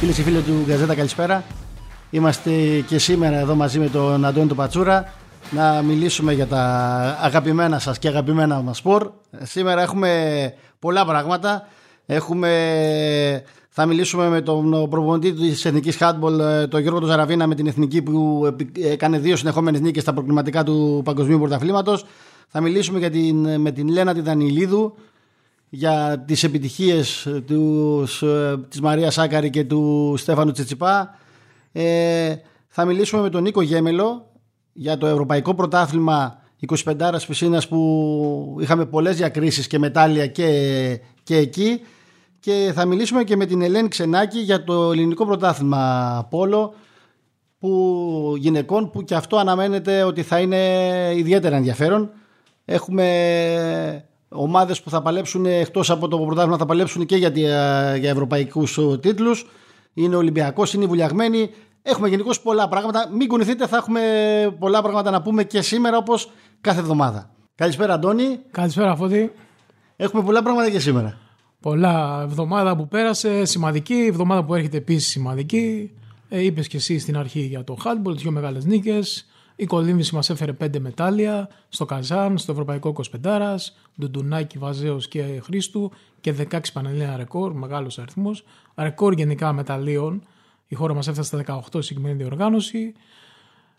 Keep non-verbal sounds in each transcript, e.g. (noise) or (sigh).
Φίλες και φίλοι του Γκαζέτα, καλησπέρα. Είμαστε και σήμερα εδώ μαζί με τον Αντώνη του Πατσούρα να μιλήσουμε για τα αγαπημένα σας και αγαπημένα μας σπορ. Σήμερα έχουμε πολλά πράγματα. Έχουμε... Θα μιλήσουμε με τον προπονητή της Εθνικής Χάντμπολ, τον Γιώργο Ζαραβίνα, με την Εθνική που έκανε δύο συνεχόμενες νίκες στα προκληματικά του Παγκοσμίου Πρωταθλήματος. Θα μιλήσουμε για την, με την Λένα τη Δανιλίδου για τις επιτυχίες τους, της Μαρίας Σάκαρη και του Στέφανου Τσετσιπά. Ε, θα μιλήσουμε με τον Νίκο Γέμελο για το Ευρωπαϊκό Πρωτάθλημα 25 Πισίνας που είχαμε πολλές διακρίσεις και μετάλλια και, και εκεί και θα μιλήσουμε και με την Ελένη Ξενάκη για το ελληνικό πρωτάθλημα Πόλο που, γυναικών που και αυτό αναμένεται ότι θα είναι ιδιαίτερα ενδιαφέρον. Έχουμε ομάδες που θα παλέψουν εκτός από το πρωτάθλημα θα παλέψουν και για, για ευρωπαϊκούς τίτλους. Είναι Ολυμπιακός, είναι βουλιαγμένοι. Έχουμε γενικώς πολλά πράγματα. Μην κουνηθείτε, θα έχουμε πολλά πράγματα να πούμε και σήμερα όπως κάθε εβδομάδα. Καλησπέρα, Αντώνη. Καλησπέρα, Φώτη. Έχουμε πολλά πράγματα και σήμερα. Πολλά. Εβδομάδα που πέρασε, σημαντική. Εβδομάδα που έρχεται επίσης σημαντική. Ε, Είπες και εσύ στην αρχή για το handball, δύο μεγάλες νίκες. Η κολύμβηση μας έφερε πέντε μετάλλια στο Καζάν, στο Ευρωπαϊκό 25, Ντουντουνάκη, Βαζέο και Χρήστου και 16 Πανελλήνια ρεκόρ, μεγάλος αριθμός. Ρεκόρ γενικά μεταλλίων η χώρα μας έφτασε στα 18 συγκεκριμένη διοργάνωση.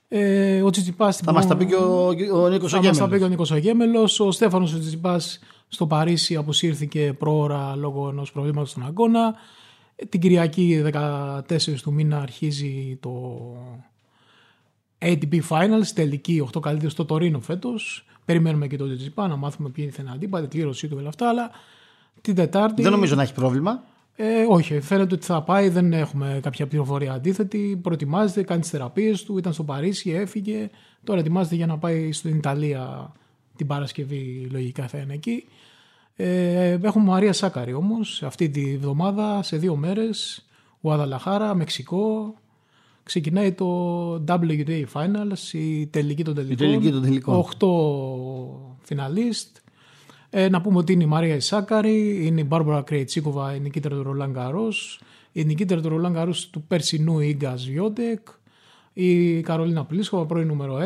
Ε, ο Τσιτσιπάς. Θα μας τα πει και ο, ο Νίκος Θα μας τα πει και ο Νίκος Ογέμελο. Ο Στέφανος Τσιτσιπάς στο Παρίσι αποσύρθηκε πρόωρα λόγω ενός προβλήματος στον αγώνα. Ε, την Κυριακή 14 του μήνα αρχίζει το ATP Finals, τελική 8 καλύτερο στο Τωρίνο φέτος. Περιμένουμε και τον Τσιτσιπά να μάθουμε ποιοι είναι οι αντίπαλοι, τη κλήρωσή του και όλα αυτά. Αλλά την Τετάρτη. Δεν νομίζω να έχει πρόβλημα. Ε, όχι, φαίνεται ότι θα πάει, δεν έχουμε κάποια πληροφορία αντίθετη. Προετοιμάζεται, κάνει τις θεραπείες του, ήταν στο Παρίσι, έφυγε. Τώρα ετοιμάζεται για να πάει στην Ιταλία την Παρασκευή, λογικά θα είναι εκεί. Ε, έχουμε Μαρία Σάκαρη όμως αυτή τη βδομάδα σε δύο μέρες. Ουαδαλαχάρα, Μεξικό. Ξεκινάει το WTA Finals, η τελική των τελικών. Η τελική των τελικών. 8 φιναλίστ. Ε, να πούμε ότι είναι η Μαρία Ισάκαρη, είναι η Μπάρμπορα Κρέιτσίκοβα, η νικήτρια του Ρολάν Καρό, η νικήτρια του Ρολάν Καρό του περσινού Ίγκα Βιότεκ, η Καρολίνα Πλίσχοβα, πρώην νούμερο 1,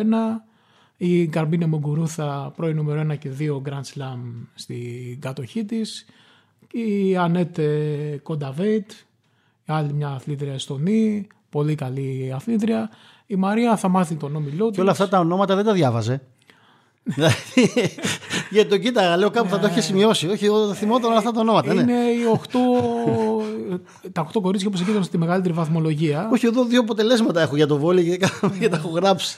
η Καρμπίνε Μογκουρούθα, πρώην νούμερο 1 και 2 Grand Slam στην κατοχή της, η Ανέτ Κονταβέιτ, άλλη μια αθλήτρια Εστονή, πολύ καλή αθλήτρια. Η Μαρία θα μάθει τον όμιλό Και όλα αυτά τα ονόματα δεν τα διάβαζε. Δηλαδή, (laughs) γιατί το κοίταγα, λέω κάπου θα το έχει σημειώσει. Όχι, θυμόταν όλα αυτά τα ονόματα. Ναι. Είναι οι 8, τα 8 κορίτσια που συγκέντρωσαν στη μεγαλύτερη βαθμολογία. Όχι, εδώ δύο αποτελέσματα έχω για το βόλιο και τα έχω γράψει.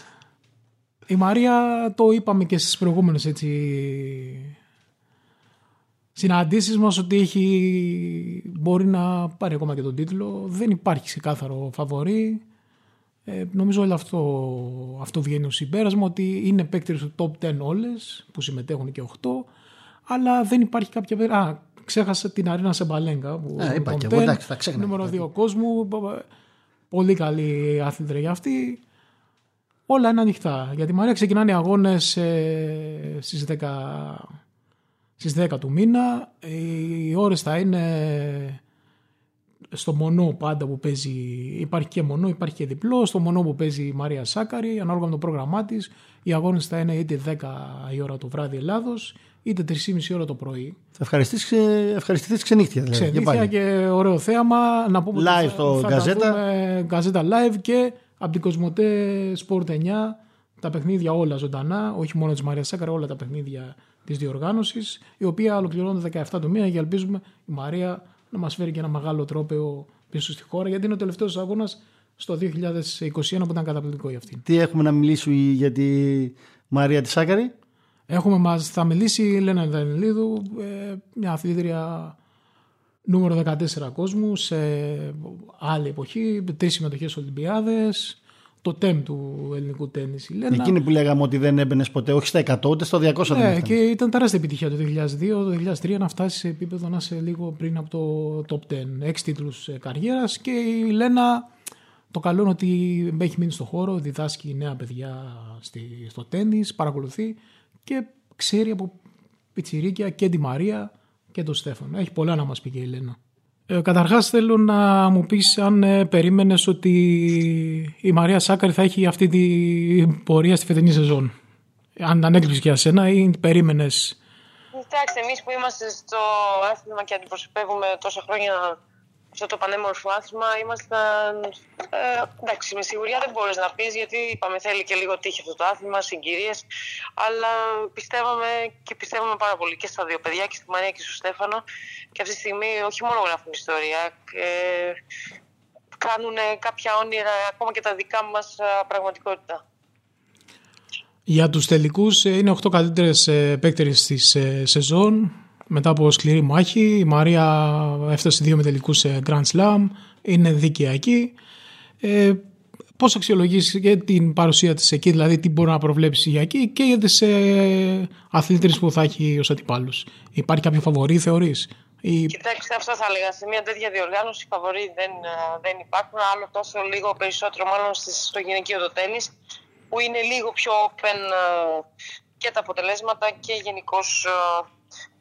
Η Μαρία το είπαμε και στις προηγούμενες έτσι συναντήσεις μας ότι έχει, μπορεί να πάρει ακόμα και τον τίτλο. Δεν υπάρχει ξεκάθαρο φαβορή. Ε, νομίζω όλο αυτό, αυτό βγαίνει ως συμπέρασμα ότι είναι παίκτες του top 10 όλες που συμμετέχουν και 8, αλλά δεν υπάρχει κάποια. Α, ξέχασα την Αρίνα Σεμπαλέγκα. Που ε, είπα και εγώ, εντάξει, θα ξέχασα. Νούμερο 2 κόσμου. Πολύ καλή άθλητρια για αυτή. Όλα είναι ανοιχτά. Για τη Μαρία ξεκινάνε οι αγώνες ε, στις 10, στις 10 του μήνα. Οι ώρες θα είναι στο μονό πάντα που παίζει, υπάρχει και μονό, υπάρχει και διπλό. Στο μονό που παίζει η Μαρία Σάκαρη, ανάλογα με το πρόγραμμά της, οι αγώνες θα είναι είτε 10 η ώρα το βράδυ Ελλάδος, είτε 3,5 ώρα το πρωί. Θα ευχαριστηθεί ξενύχτια. Δηλαδή, ξενύχτια και, και, ωραίο θέαμα. Να πούμε live στο Γκαζέτα. Γκαζέτα live και από την Κοσμοτέ Sport 9 τα παιχνίδια όλα ζωντανά, όχι μόνο της Μαρίας Σάκαρη, όλα τα παιχνίδια της διοργάνωσης, η οποία ολοκληρώνεται 17 του μήνα και ελπίζουμε η Μαρία να μας φέρει και ένα μεγάλο τρόπεο πίσω στη χώρα, γιατί είναι ο τελευταίος αγώνας στο 2021 που ήταν καταπληκτικό για αυτήν. Τι έχουμε να μιλήσουμε για τη Μαρία τη Σάκαρη; Έχουμε, μας, θα μιλήσει η Λένα Δανιλίδου, ε, μια αθλήτρια νούμερο 14 κόσμου σε άλλη εποχή, τρεις συμμετοχές Ολυμπιάδες, το τέμ του ελληνικού τέννις η Λένα. Εκείνη που λέγαμε ότι δεν έμπαινες ποτέ, όχι στα 100 ούτε στο 200 ναι, δεν και ήταν τεράστια επιτυχία το 2002, το 2003 να φτάσεις σε επίπεδο να είσαι λίγο πριν από το top 10. Έξι τίτλους ε, καριέρας και η Λένα το καλό είναι ότι έχει μείνει στο χώρο, διδάσκει νέα παιδιά στο τέννις, παρακολουθεί και ξέρει από πιτσιρίκια και τη Μαρία και τον Στέφανο. Έχει πολλά να μας πει και η Λένα. Ε, καταρχάς θέλω να μου πεις αν ε, περίμενες ότι η Μαρία Σάκαρη θα έχει αυτή την πορεία στη φετινή σεζόν. Αν ανέκρυψες και εσένα ή περίμενες Κοιτάξτε, εμείς που είμαστε στο άθλημα και αντιπροσωπεύουμε τόσα χρόνια αυτό το πανέμορφο άθλημα, ήμασταν. Ε, εντάξει, με σιγουριά δεν μπορείς να πεις, γιατί είπαμε θέλει και λίγο τύχη αυτό το άθλημα, συγκυρίες. Αλλά πιστεύαμε και πιστεύαμε πάρα πολύ και στα δύο παιδιά, και στη Μαρία και στο Στέφανο. Και αυτή τη στιγμή όχι μόνο γράφουν ιστορία, ε, κάνουν κάποια όνειρα, ακόμα και τα δικά μας πραγματικότητα. Για τους τελικούς ε, είναι 8 καλύτερες ε, παίκτερες της ε, σεζόν μετά από σκληρή μάχη. Η Μαρία έφτασε δύο με τελικούς Grand Slam, είναι δίκαια εκεί. Ε, πώς αξιολογείς και την παρουσία της εκεί, δηλαδή τι μπορεί να προβλέψεις για εκεί και για τις ε, αθλήτρες που θα έχει ως αντιπάλους. Υπάρχει κάποιο φαβορή θεωρείς; Ή... Κοιτάξτε, αυτό θα έλεγα. Σε μια τέτοια διοργάνωση φαβορή δεν, δεν υπάρχουν. Άλλο τόσο λίγο περισσότερο, μάλλον στο γυναικείο το τέννη που είναι λίγο πιο open ε, και τα αποτελέσματα και γενικώς ε,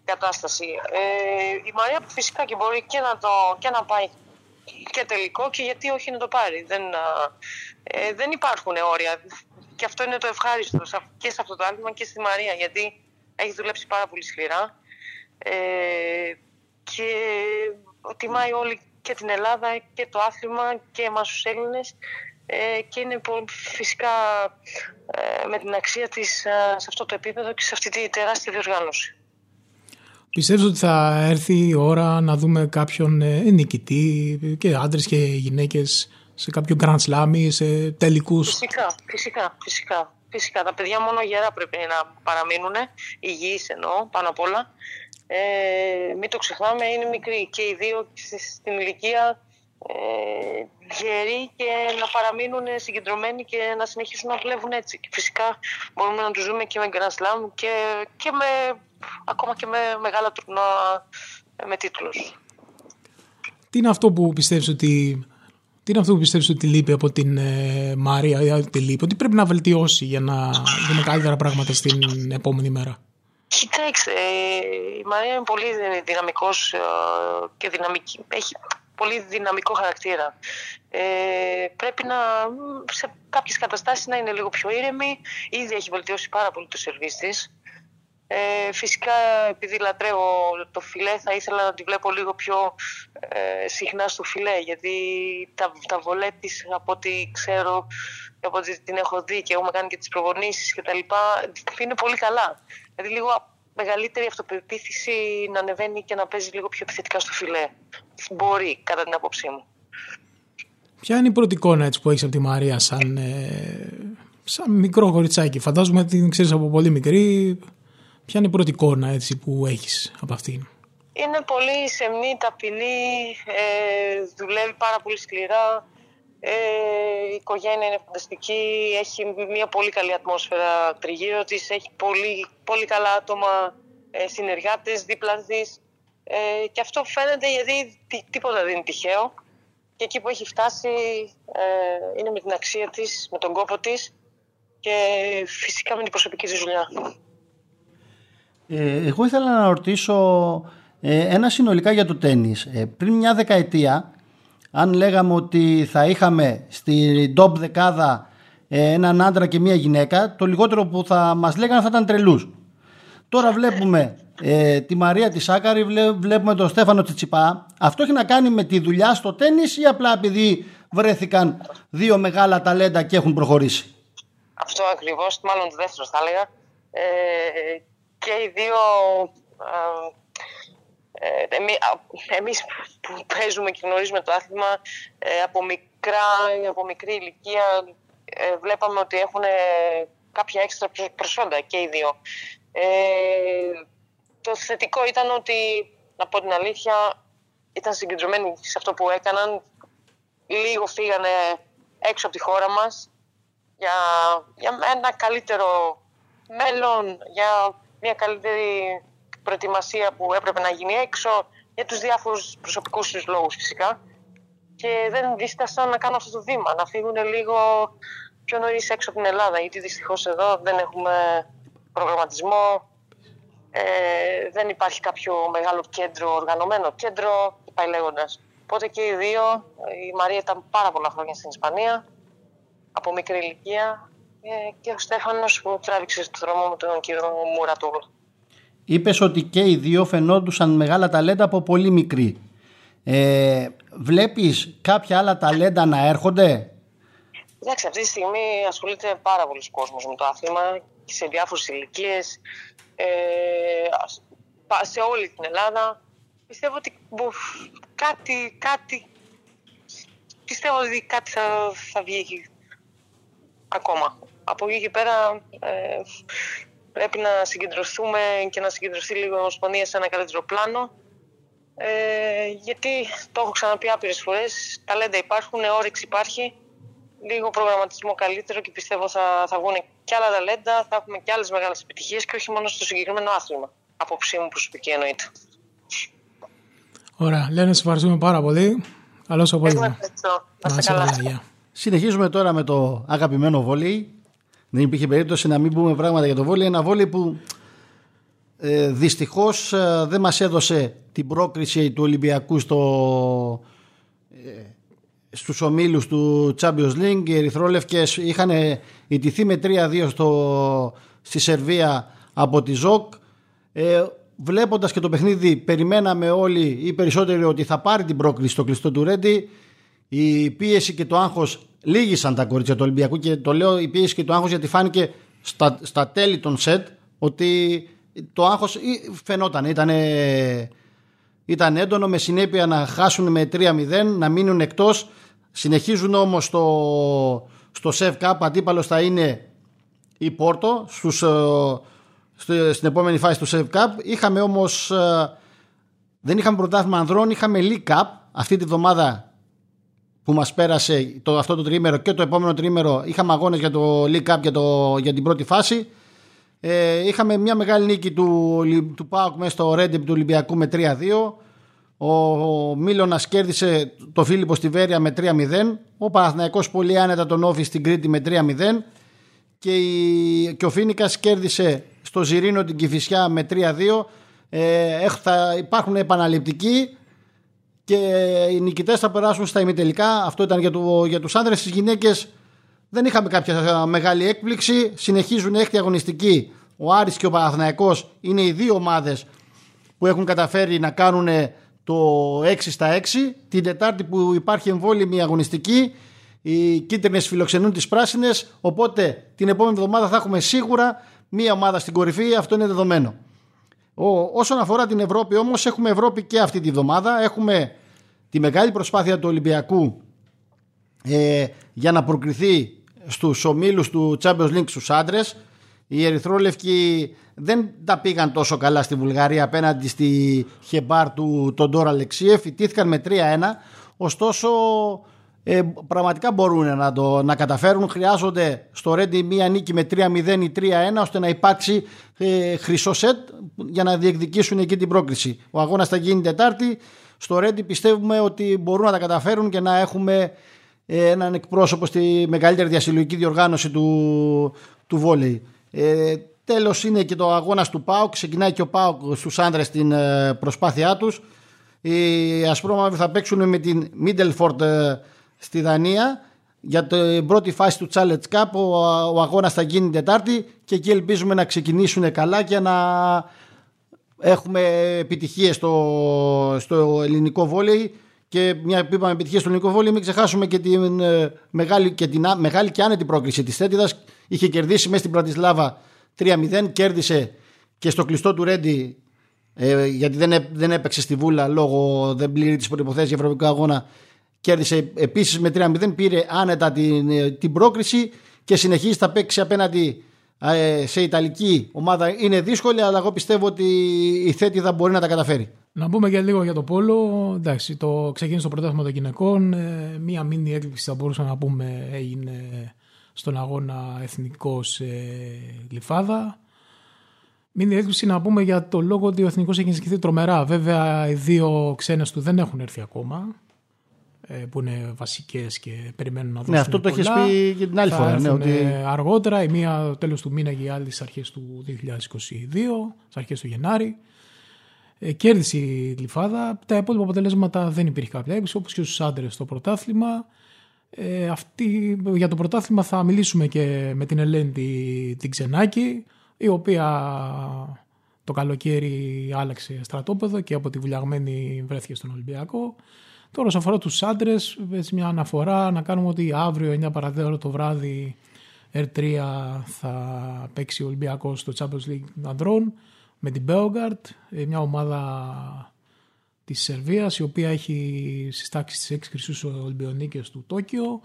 κατάσταση. Ε, η Μαρία φυσικά και μπορεί και να, το, και να πάει και τελικό και γιατί όχι να το πάρει. Δεν, ε, δεν υπάρχουν όρια. Και αυτό είναι το ευχάριστο και σε αυτό το άλμα και στη Μαρία γιατί έχει δουλέψει πάρα πολύ σκληρά ε, και τιμάει όλη και την Ελλάδα και το άθλημα και εμάς τους Έλληνες ε, και είναι φυσικά ε, με την αξία της ε, σε αυτό το επίπεδο και σε αυτή τη τεράστια διοργάνωση. Πιστεύω ότι θα έρθει η ώρα να δούμε κάποιον νικητή και άντρες και γυναίκες σε κάποιο Grand Slam ή σε τελικούς; Φυσικά, φυσικά, φυσικά. Φυσικά, τα παιδιά μόνο γερά πρέπει να παραμείνουν, υγιείς εννοώ πάνω απ' όλα. Ε, μην το ξεχνάμε, είναι μικροί και οι δύο στην ηλικία ε, γεροί και να παραμείνουν συγκεντρωμένοι και να συνεχίσουν να δουλεύουν έτσι. Και φυσικά μπορούμε να τους δούμε και με Grand Slam και, και με, ακόμα και με μεγάλα τουρνουά με τίτλους. Τι είναι αυτό που πιστεύεις ότι τι είναι αυτό που πιστεύεις ότι λείπει από την ε, Μάρια ή ότι λείπει, ότι πρέπει να βελτιώσει για να δούμε καλύτερα πράγματα στην επόμενη μέρα; Κοιτάξτε, η Μαρία είναι πολύ δυναμικός ε, και δυναμική. Έχει πολύ δυναμικό χαρακτήρα. Ε, πρέπει να σε κάποιες καταστάσεις να είναι λίγο πιο ήρεμη. Ήδη έχει βελτιώσει πάρα πολύ το σερβίς της. Ε, φυσικά επειδή λατρεύω το φιλέ θα ήθελα να τη βλέπω λίγο πιο ε, συχνά στο φιλέ γιατί τα, τα βολέ της από ό,τι ξέρω από ό,τι την έχω δει και έχουμε κάνει και τις προπονήσεις και τα λοιπά είναι πολύ καλά δηλαδή λίγο μεγαλύτερη αυτοπεποίθηση να ανεβαίνει και να παίζει λίγο πιο επιθετικά στο φιλέ. Μπορεί, κατά την άποψή μου. Ποια είναι η πρώτη εικόνα έτσι, που έχεις από τη Μαρία σαν, ε, σαν μικρό κοριτσάκι. Φαντάζομαι ότι την ξέρεις από πολύ μικρή. Ποια είναι η πρώτη εικόνα έτσι, που έχεις από αυτήν; Είναι πολύ σεμνή, ταπεινή, ε, δουλεύει πάρα πολύ σκληρά. Ε, η οικογένεια είναι φανταστική, έχει μια πολύ καλή ατμόσφαιρα τριγύρω της, έχει πολύ, πολύ καλά άτομα, ε, συνεργάτες δίπλα της ε, και αυτό φαίνεται γιατί τίποτα δεν είναι τυχαίο και εκεί που έχει φτάσει ε, είναι με την αξία της, με τον κόπο της και φυσικά με την προσωπική της δουλειά. Ε, εγώ ήθελα να ρωτήσω ε, ένα συνολικά για το τέννις. Ε, πριν μια δεκαετία αν λέγαμε ότι θα είχαμε στην top δεκάδα ε, έναν άντρα και μία γυναίκα, το λιγότερο που θα μας λέγανε θα ήταν τρελούς. Τώρα βλέπουμε ε, τη Μαρία τη Σάκαρη, βλέπουμε τον Στέφανο Τσιτσιπά. Αυτό έχει να κάνει με τη δουλειά στο τέννις ή απλά επειδή βρέθηκαν δύο μεγάλα ταλέντα και έχουν προχωρήσει; Αυτό ακριβώς, μάλλον το δεύτερο θα έλεγα. Ε, και οι δύο ε, εμείς που παίζουμε και γνωρίζουμε το άθλημα ε, από, μικρά, από μικρή ηλικία ε, βλέπαμε ότι έχουν κάποια έξτρα προσόντα και οι δύο. το θετικό ήταν ότι, να πω την αλήθεια, ήταν συγκεντρωμένοι σε αυτό που έκαναν. Λίγο φύγανε έξω από τη χώρα μας για, για ένα καλύτερο μέλλον, για μια καλύτερη προετοιμασία που έπρεπε να γίνει έξω για τους διάφορους προσωπικούς τους λόγους φυσικά και δεν δίστασαν να κάνουν αυτό το βήμα, να φύγουν λίγο πιο νωρίς έξω από την Ελλάδα γιατί δυστυχώς εδώ δεν έχουμε προγραμματισμό, ε, δεν υπάρχει κάποιο μεγάλο κέντρο, οργανωμένο κέντρο, πάει λέγοντας. Οπότε και οι δύο, η Μαρία ήταν πάρα πολλά χρόνια στην Ισπανία, από μικρή ηλικία, ε, και ο Στέφανος που τράβηξε στο δρόμο με τον κύριο Μουρατούλ. Είπες ότι και οι δύο φαινόντουσαν μεγάλα ταλέντα από πολύ μικρή. Ε, βλέπεις κάποια άλλα ταλέντα να έρχονται; Εντάξει, αυτή τη στιγμή ασχολείται πάρα πολλοί κόσμος με το άθλημα και σε διάφορες ηλικίες. Ε, σε όλη την Ελλάδα. Πιστεύω ότι κάτι, κάτι, πιστεύω ότι κάτι θα, θα βγει ακόμα. Από εκεί και πέρα ε, πρέπει να συγκεντρωθούμε και να συγκεντρωθεί λίγο η Ομοσπονδία σε ένα καλύτερο πλάνο. Ε, γιατί το έχω ξαναπεί άπειρες φορές, ταλέντα υπάρχουν, όρεξη υπάρχει, λίγο προγραμματισμό καλύτερο και πιστεύω θα, θα βγουν και άλλα ταλέντα, θα έχουμε και άλλες μεγάλες επιτυχίες και όχι μόνο στο συγκεκριμένο άθλημα. Απόψη μου προσωπική εννοείται. Ωραία. Λένε, σε ευχαριστούμε πάρα πολύ. Καλό απόγευμα. Να είστε καλά. Συνεχίζουμε τώρα με το αγαπημένο βόλεϊ. Δεν υπήρχε περίπτωση να μην πούμε πράγματα για το βόλεϊ. Ένα βόλεϊ που ε, δυστυχώς ε, δεν μας έδωσε την πρόκριση του Ολυμπιακού στο, ε, στους ομίλους του Champions League. Οι Ερυθρόλευκες είχαν ιτηθεί με 3-2 στο, στη Σερβία από τη ΖΟΚ. Ε, βλέποντας και το παιχνίδι περιμέναμε όλοι ή περισσότεροι ότι θα πάρει την πρόκριση στο κλειστό του Ρέντι. Η πίεση και το άγχος λύγησαν τα κορίτσια του Ολυμπιακού και το λέω η πίεση και το άγχος γιατί φάνηκε στα, στα τέλη των σετ ότι το άγχος φαινόταν, ήταν, ήταν έντονο με συνέπεια να χάσουν με 3-0, να μείνουν εκτός. Συνεχίζουν όμως στο, στο ΣΕΒ ΚΑΠ, αντίπαλος θα είναι η Πόρτο στους, ε, στην επόμενη φάση του ΣΕΒ ΚΑΠ. Είχαμε όμως, ε, δεν είχαμε πρωτάθλημα ανδρών, είχαμε League Cup. Αυτή τη βδομάδα που μας πέρασε το, αυτό το τρίμερο και το επόμενο τρίμερο είχαμε αγώνες για το League Cup για, το, για την πρώτη φάση. Ε, είχαμε μια μεγάλη νίκη του, του ΠΑΟΚ μέσα στο Ρέντεπ του Ολυμπιακού με 3-2. Ο, ο Μίλωνας κέρδισε το Φίλιππο στη Βέρεια με 3-0. Ο Παναθηναϊκός πολύ άνετα τον Όφη στην Κρήτη με 3-0. Και, η, και ο Φίνικας κέρδισε στο Ζηρίνο την Κηφισιά με 3-2. Ε, θα υπάρχουν επαναληπτικοί και οι νικητές θα περάσουν στα ημιτελικά. Αυτό ήταν για, το, για τους άνδρες. Στις γυναίκες δεν είχαμε κάποια μεγάλη έκπληξη. Συνεχίζουν έκτη αγωνιστική. Ο Άρης και ο Παναθηναϊκός είναι οι δύο ομάδες που έχουν καταφέρει να κάνουν το 6 στα 6. Την Τετάρτη που υπάρχει εμβόλυμη αγωνιστική, οι κίτρινες φιλοξενούν τις πράσινες. Οπότε την επόμενη εβδομάδα θα έχουμε σίγουρα μία ομάδα στην κορυφή. Αυτό είναι δεδομένο. Ο, όσον αφορά την Ευρώπη όμως έχουμε Ευρώπη και αυτή τη βδομάδα. Έχουμε τη μεγάλη προσπάθεια του Ολυμπιακού ε, για να προκριθεί στους ομίλους του Champions League στους άντρες. Οι Ερυθρόλευκοι δεν τα πήγαν τόσο καλά στη Βουλγαρία απέναντι στη Χεμπάρ του Τοντόρα Αλεξίεφ. Ιτήθηκαν με 3-1. Ωστόσο ε, πραγματικά μπορούν να το να καταφέρουν. Χρειάζονται στο Ρέντι μία νίκη με 3-0 ή 3-1 ώστε να υπάρξει ε, χρυσό σετ για να διεκδικήσουν εκεί την πρόκληση. Ο αγώνας θα γίνει Τετάρτη. Στο Ρέντι πιστεύουμε ότι μπορούν να τα καταφέρουν και να έχουμε ε, έναν εκπρόσωπο στη μεγαλύτερη διασυλλογική διοργάνωση του, του βόλεϊ. Ε, Τέλος είναι και το αγώνας του ΠΑΟΚ. Ξεκινάει και ο ΠΑΟΚ στους άνδρες στην ε, προσπάθειά τους. Οι Ασπρόμαυροι θα παίξουν με την Μίντελφορντ στη Δανία για την πρώτη φάση του Challenge Cup. Ο, ο αγώνας θα γίνει Τετάρτη και εκεί ελπίζουμε να ξεκινήσουν καλά και να έχουμε επιτυχίες στο, στο ελληνικό βόλεϊ και μια που είπαμε επιτυχία στο ελληνικό βόλεϊ μην ξεχάσουμε και την ε, μεγάλη και, την, μεγάλη και άνετη πρόκληση της Θέτιδας είχε κερδίσει μέσα στην Πρατισλάβα 3-0 κέρδισε και στο κλειστό του Ρέντι ε, γιατί δεν, δεν έπαιξε στη Βούλα λόγω δεν πλήρει τις προϋποθέσεις για ευρωπαϊκό αγώνα Κέρδισε επίσης με 3-0, πήρε άνετα την, ε, την πρόκριση και συνεχίζει να παίξει απέναντι ε, σε Ιταλική ομάδα. Είναι δύσκολη, αλλά εγώ πιστεύω ότι η θέτη θα μπορεί να τα καταφέρει. Να πούμε και λίγο για το Πόλο. Εντάξει, το ξεκίνησε το πρωτάθλημα των γυναικών. Ε, μία μήνυ έκπληξη θα μπορούσαμε να πούμε έγινε στον αγώνα εθνικός Γλυφάδα. Μήνυ έκπληξη να πούμε για το λόγο ότι ο εθνικός έχει ενισχυθεί τρομερά. Βέβαια, οι δύο ξένες του δεν έχουν έρθει ακόμα. Ε, που είναι βασικές και περιμένουν να δώσουν Ναι, αυτό το έχεις πει και την άλλη φορά. Ναι, ότι... Αργότερα, η μία τέλος του μήνα και η άλλη στις αρχές του 2022, στις αρχές του Γενάρη. Ε, κέρδισε η Γλυφάδα. Τα υπόλοιπα αποτελέσματα δεν υπήρχε κάποια έπειση, όπως και στους άντρες στο πρωτάθλημα. Ε, αυτή, για το πρωτάθλημα θα μιλήσουμε και με την Ελένη την Ξενάκη, η οποία το καλοκαίρι άλλαξε στρατόπεδο και από τη βουλιαγμένη βρέθηκε στον Ολυμπιακό. Τώρα όσον αφορά τους άντρες, μια αναφορά να κάνουμε ότι αύριο 9 παραδέωρο το βράδυ R3 θα παίξει ο Ολυμπιακός στο Champions League ανδρών με την Belgard, ε, μια ομάδα της Σερβίας η οποία έχει συστάξει τις 6 χρυσούς Ολυμπιονίκες του Τόκιο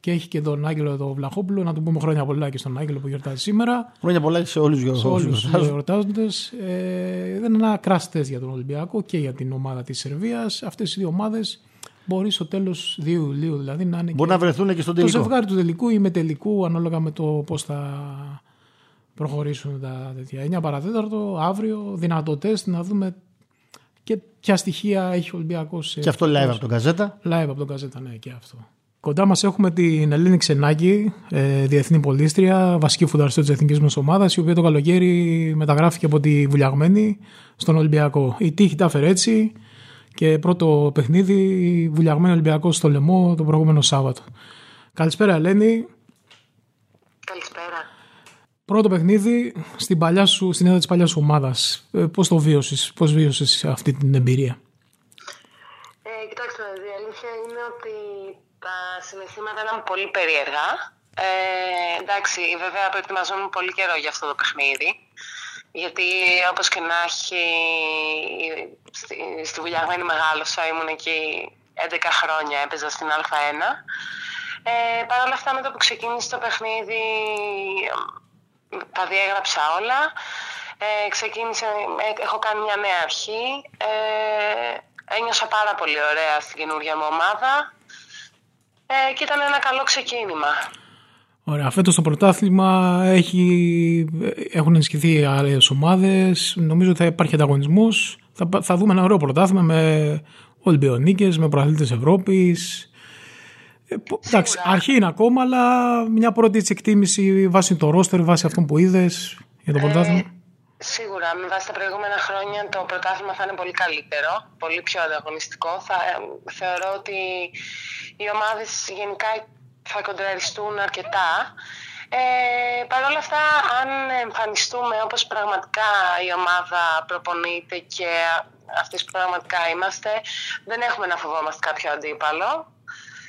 και έχει και τον Άγγελο τον Βλαχόπουλο. Να του πούμε χρόνια πολλά και στον Άγγελο που γιορτάζει σήμερα. Χρόνια πολλά σε όλους τους γιορτάζοντε. Ε, δεν είναι ένα κράστέ για τον Ολυμπιακό και για την ομάδα της Σερβίας. Αυτές οι δύο ομάδες μπορεί στο τέλος 2 Ιουλίου δηλαδή να είναι. Μπορεί και να βρεθούν και στον τελικό. Το ζευγάρι του τελικού ή με τελικού, ανάλογα με το πώς θα προχωρήσουν τα τέτοια. 9 παραδέταρτο, αύριο, δυνατό τεστ, να δούμε και ποια στοιχεία έχει ο Ολυμπιακός. Και αυτό live από τον Καζέτα. Live από τον Καζέτα, ναι, και αυτό. Κοντά μας έχουμε την Ελένη Ξενάκη, ε, διεθνή πολίστρια, βασική φουνταριστής της εθνικής μας ομάδας, η οποία το καλοκαίρι μεταγράφηκε από τη Βουλιαγμένη στον Ολυμπιακό. Η τύχη τα έφερε έτσι και πρώτο παιχνίδι Βουλιαγμένη Ολυμπιακός στο Λεμό το προηγούμενο Σάββατο. Καλησπέρα, Ελένη. Καλησπέρα. Πρώτο παιχνίδι στην, παλιά σου, στην έδρα της παλιάς σου ομάδας. Ε, πώς το βίωσες, πώς βίωσες αυτή την εμπειρία; Ε, κοιτάξτε, η αλήθεια είναι ότι τα συναισθήματα ήταν πολύ περίεργα. Ε, εντάξει, βέβαια προετοιμαζόμουν πολύ καιρό για αυτό το παιχνίδι. Γιατί όπως και να έχει στη, στη Βουλιαγμένη μεγάλωσα, ήμουν εκεί 11 χρόνια, έπαιζα στην Α1. Ε, Παρ' όλα αυτά, με το που ξεκίνησε το παιχνίδι, τα διέγραψα όλα. Ε, ξεκίνησε, ε, έχω κάνει μια νέα αρχή. Ε, ένιωσα πάρα πολύ ωραία στην καινούργια μου ομάδα ε, και ήταν ένα καλό ξεκίνημα. Ωραία. Φέτος το πρωτάθλημα έχει, έχουν ενισχυθεί άλλες ομάδες. Νομίζω ότι θα υπάρχει ανταγωνισμός. Θα, θα δούμε ένα ωραίο πρωτάθλημα με Ολυμπιονίκες, με προαθλήτες Ευρώπης. Ε, εντάξει, αρχή είναι ακόμα, αλλά μια πρώτη εκτίμηση βάσει το ρόστερ, βάσει αυτών που είδες για το πρωτάθλημα. Ε, σίγουρα, με βάση τα προηγούμενα χρόνια το πρωτάθλημα θα είναι πολύ καλύτερο, πολύ πιο ανταγωνιστικό. Θα, ε, θεωρώ ότι οι ομάδες γενικά θα κοντραριστούν αρκετά. Ε, Παρ' όλα αυτά, αν εμφανιστούμε όπως πραγματικά η ομάδα προπονείται και αυτές που πραγματικά είμαστε, δεν έχουμε να φοβόμαστε κάποιο αντίπαλο.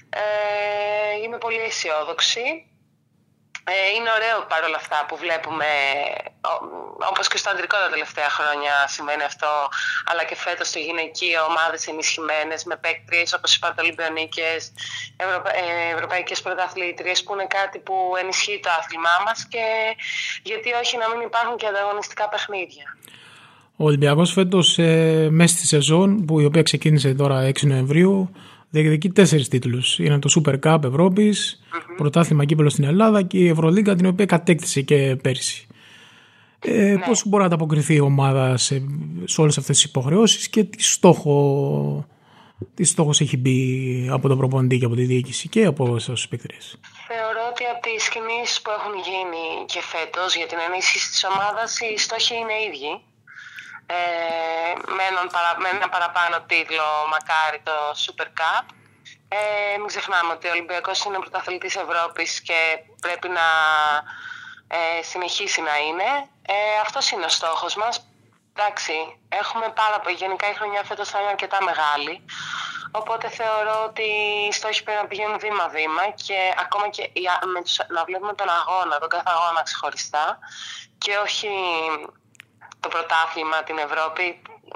Ε, είμαι πολύ αισιόδοξη. Ε, είναι ωραίο παρόλα αυτά που βλέπουμε, όπως και στο αντρικό τα τελευταία χρόνια σημαίνει αυτό, αλλά και φέτος στο γυναικείο ομάδες ενισχυμένες με παίκτριες όπως οι Παρτολυμπιονίκες, Ευρωπα... Ε, ευρωπαϊκές πρωταθλήτριες που είναι κάτι που ενισχύει το άθλημά μας και γιατί όχι να μην υπάρχουν και ανταγωνιστικά παιχνίδια. Ο Ολυμπιακός φέτος ε, μέσα στη σεζόν που η οποία ξεκίνησε τώρα 6 Νοεμβρίου διεκδικεί τέσσερις τίτλους. Είναι το Super Cup Ευρώπης, mm-hmm. πρωτάθλημα κύπελος στην Ελλάδα και η Ευρωλίγκα την οποία κατέκτησε και πέρσι. Ε, ναι. Πώς μπορεί να ανταποκριθεί η ομάδα σε, σε όλες αυτές τις υποχρεώσεις και τι στόχο, τι στόχος έχει μπει από τον προπονητή και από τη διοίκηση και από εσάς τους παίκτες; Θεωρώ ότι από τις κινήσεις που έχουν γίνει και φέτος για την ενίσχυση της ομάδας οι στόχοι είναι ίδιοι ε, με, έναν με ένα παραπάνω τίτλο μακάρι το Super Cup. Ε, μην ξεχνάμε ότι ο Ολυμπιακός είναι πρωταθλητής Ευρώπης και πρέπει να ε, συνεχίσει να είναι. Ε, αυτός είναι ο στόχος μας. Εντάξει, έχουμε πάρα πολύ. Γενικά η χρονιά φέτος θα είναι αρκετά μεγάλη. Οπότε θεωρώ ότι οι στόχοι πρέπει να πηγαίνουν βήμα-βήμα και ακόμα και με τους, να βλέπουμε τον αγώνα, τον κάθε αγώνα ξεχωριστά και όχι το πρωτάθλημα, την Ευρώπη,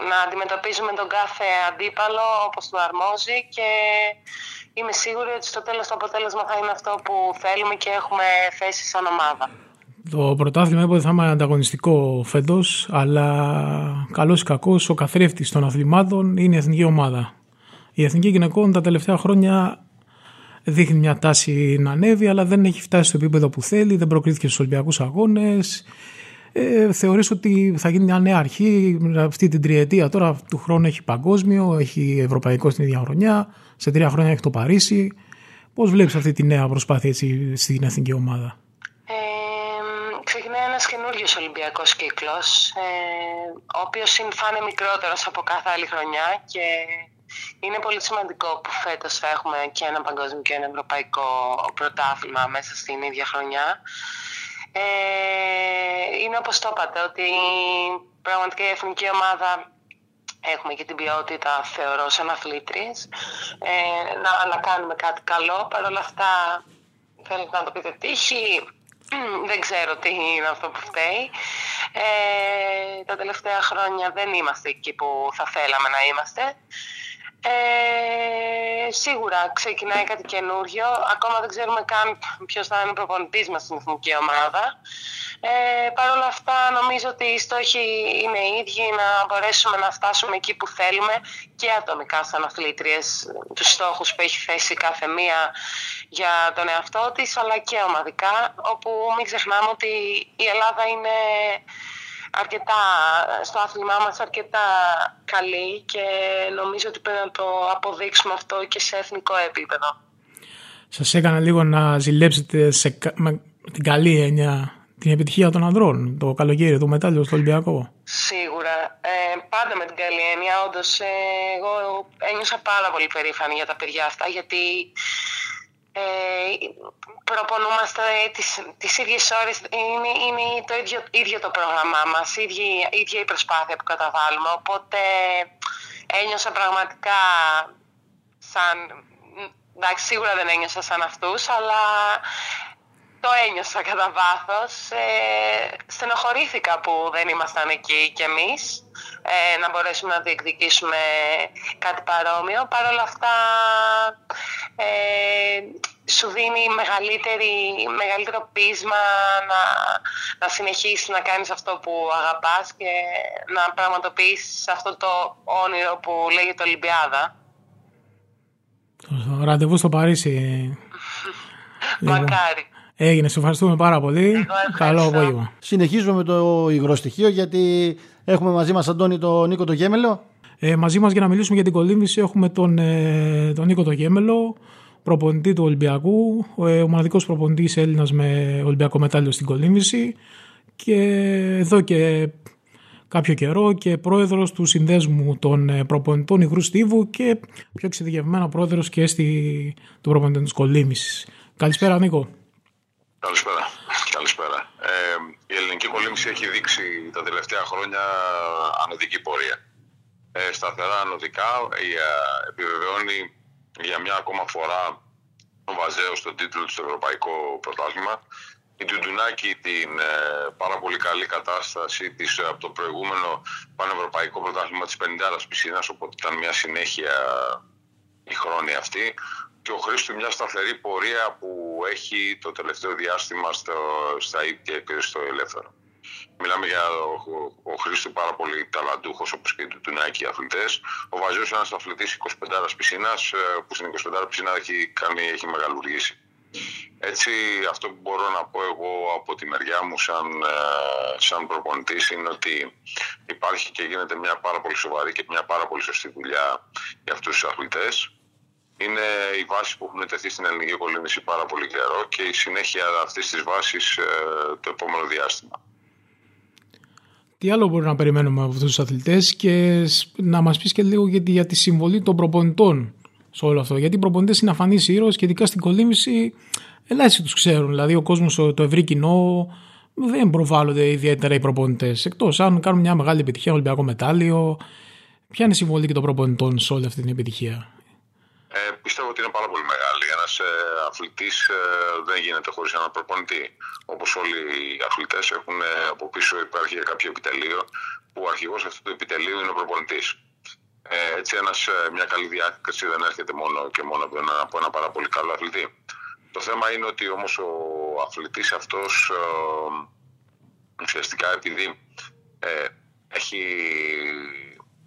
να αντιμετωπίζουμε τον κάθε αντίπαλο όπως του αρμόζει και είμαι σίγουρη ότι στο τέλος το αποτέλεσμα θα είναι αυτό που θέλουμε και έχουμε θέσει σαν ομάδα. Το πρωτάθλημα είπατε θα είναι ανταγωνιστικό φέτος, αλλά καλός ή κακός ο καθρέφτης των αθλημάτων είναι η εθνική ομάδα. Η εθνική γυναικών τα τελευταία χρόνια δείχνει μια τάση να ανέβει, αλλά δεν έχει φτάσει στο επίπεδο που θέλει, δεν προκρίθηκε στους Ολυμπιακούς Αγώνες ε, θεωρείς ότι θα γίνει μια νέα αρχή αυτή την τριετία τώρα του χρόνου έχει παγκόσμιο, έχει ευρωπαϊκό στην ίδια χρονιά, σε τρία χρόνια έχει το Παρίσι. Πώς βλέπεις αυτή τη νέα προσπάθεια έτσι, στην εθνική ομάδα; Ε, ξεκινάει ένας καινούριο ίδιος Ολυμπιακός κύκλος, ε, ο οποίος θα είναι μικρότερος από κάθε άλλη χρονιά και είναι πολύ σημαντικό που φέτος θα έχουμε και ένα παγκόσμιο και ένα ευρωπαϊκό πρωτάθλημα μέσα στην ίδια χρονιά. Ε, είναι όπως το είπατε, ότι πραγματικά η εθνική ομάδα έχουμε και την ποιότητα, θεωρώ, σαν αθλήτρες, ε, να, να κάνουμε κάτι καλό. Παρ' όλα αυτά, θέλετε να το πείτε τύχη, (clears throat) δεν ξέρω τι είναι αυτό που φταίει. Ε, τα τελευταία χρόνια δεν είμαστε εκεί που θα θέλαμε να είμαστε. Ε, σίγουρα ξεκινάει κάτι καινούριο. Ακόμα δεν ξέρουμε καν ποιος θα είναι ο προπονητής μας στην εθνική ομάδα. Ε, Παρ' όλα αυτά νομίζω ότι οι στόχοι είναι οι ίδιοι να μπορέσουμε να φτάσουμε εκεί που θέλουμε και ατομικά σαν αθλήτριες τους στόχους που έχει θέσει κάθε μία για τον εαυτό της αλλά και ομαδικά όπου μην ξεχνάμε ότι η Ελλάδα είναι αρκετά στο άθλημά μας αρκετά καλή και νομίζω ότι πρέπει να το αποδείξουμε αυτό και σε εθνικό επίπεδο. Σας έκανα λίγο να ζηλέψετε σε, με την καλή έννοια την επιτυχία των ανδρών το καλοκαίρι, το μετάλλιο στο Ολυμπιακό. Σίγουρα. Ε, πάντα με την καλή έννοια. Όντως, ε, εγώ ένιωσα πάρα πολύ περήφανη για τα παιδιά αυτά, γιατί ε, προπονούμαστε τις, τις ίδιες ώρες, είναι, είναι το ίδιο, ίδιο το πρόγραμμά μας, ίδια, ίδια η προσπάθεια που καταβάλουμε, οπότε ένιωσα πραγματικά σαν, εντάξει σίγουρα δεν ένιωσα σαν αυτούς, αλλά το ένιωσα κατά βάθος. Ε, στενοχωρήθηκα που δεν ήμασταν εκεί κι εμείς ε, να μπορέσουμε να διεκδικήσουμε κάτι παρόμοιο. Παρ' όλα αυτά ε, σου δίνει μεγαλύτερη, μεγαλύτερο πείσμα να, να συνεχίσεις να κάνεις αυτό που αγαπάς και να πραγματοποιήσεις αυτό το όνειρο που λέγεται Ολυμπιάδα. Ραντεβού στο Παρίσι. Μακάρι. Έγινε, σε ευχαριστούμε πάρα πολύ. Καλό απόγευμα. Συνεχίζουμε με το υγροστοιχείο γιατί έχουμε μαζί μας Αντώνη τον Νίκο το Γέμελο. Ε, μαζί μας για να μιλήσουμε για την κολύμβηση έχουμε τον, ε, τον Νίκο το Γέμελο, προπονητή του Ολυμπιακού, ε, ο μοναδικός προπονητής Έλληνας με Ολυμπιακό μετάλλιο στην κολύμβηση και εδώ και κάποιο καιρό και πρόεδρος του συνδέσμου των ε, προπονητών Υγρού Στίβου και πιο εξειδικευμένα πρόεδρος και στη, του προπονητών της κολύμβησης. Καλησπέρα Νίκο. Καλησπέρα. Καλησπέρα. Ε, η ελληνική κολύμβηση έχει δείξει τα τελευταία χρόνια ανωδική πορεία. Ε, σταθερά ανωδικά ε, επιβεβαιώνει για μια ακόμα φορά ο Βαζέος τον τίτλο του Ευρωπαϊκό Πρωτάθλημα. Η Τουντουνάκη την ε, πάρα πολύ καλή κατάσταση της από το προηγούμενο Πανευρωπαϊκό Πρωτάθλημα της 50 πισίνας, οπότε ήταν μια συνέχεια η χρόνια αυτή και ο Χρήστος μια σταθερή πορεία που έχει το τελευταίο διάστημα στο, στα ΙΠΤΙΑ και στο ελεύθερο. Μιλάμε για ο, ο Χρήστος πάρα πολύ ταλαντούχος όπως και του Τουνάκη αθλητές. Ο Βαζίος είναι ένας αθλητής 25 πισίνας ε, που στην 25 πισίνα έχει, κάνει, έχει μεγαλουργήσει. Έτσι αυτό που μπορώ να πω εγώ από τη μεριά μου σαν, ε, σαν προπονητής είναι ότι υπάρχει και γίνεται μια πάρα πολύ σοβαρή και μια πάρα πολύ σωστή δουλειά για αυτούς τους αθλητές είναι οι βάσει που έχουν τεθεί στην ελληνική κολύμβηση πάρα πολύ καιρό και η συνέχεια αυτής της βάσης ε, το επόμενο διάστημα. Τι άλλο μπορούμε να περιμένουμε από αυτούς τους αθλητές και να μας πεις και λίγο για, για τη συμβολή των προπονητών σε όλο αυτό. Γιατί οι προπονητές είναι αφανείς ήρωες και ειδικά στην κολύμβηση ελάχιστοι τους ξέρουν. Δηλαδή, ο κόσμος, το ευρύ κοινό, δεν προβάλλονται ιδιαίτερα οι προπονητές. Εκτός αν κάνουν μια μεγάλη επιτυχία, Ολυμπιακό μετάλλιο. Ποια είναι η συμβολή και των προπονητών σε όλη αυτή την επιτυχία; Ε, πιστεύω ότι είναι πάρα πολύ μεγάλη. Ένας ε, αθλητής ε, δεν γίνεται χωρίς έναν προπονητή. Όπως όλοι οι αθλητές έχουν ε, από πίσω υπάρχει κάποιο επιτελείο που ο αρχηγός αυτού του επιτελείου είναι ο προπονητής. Ε, έτσι ένας, ε, μια καλή διάκριση δεν έρχεται μόνο και μόνο από ένα, από ένα πάρα πολύ καλό αθλητή. Το θέμα είναι ότι όμως ο αθλητής αυτός ε, ουσιαστικά επειδή ε, έχει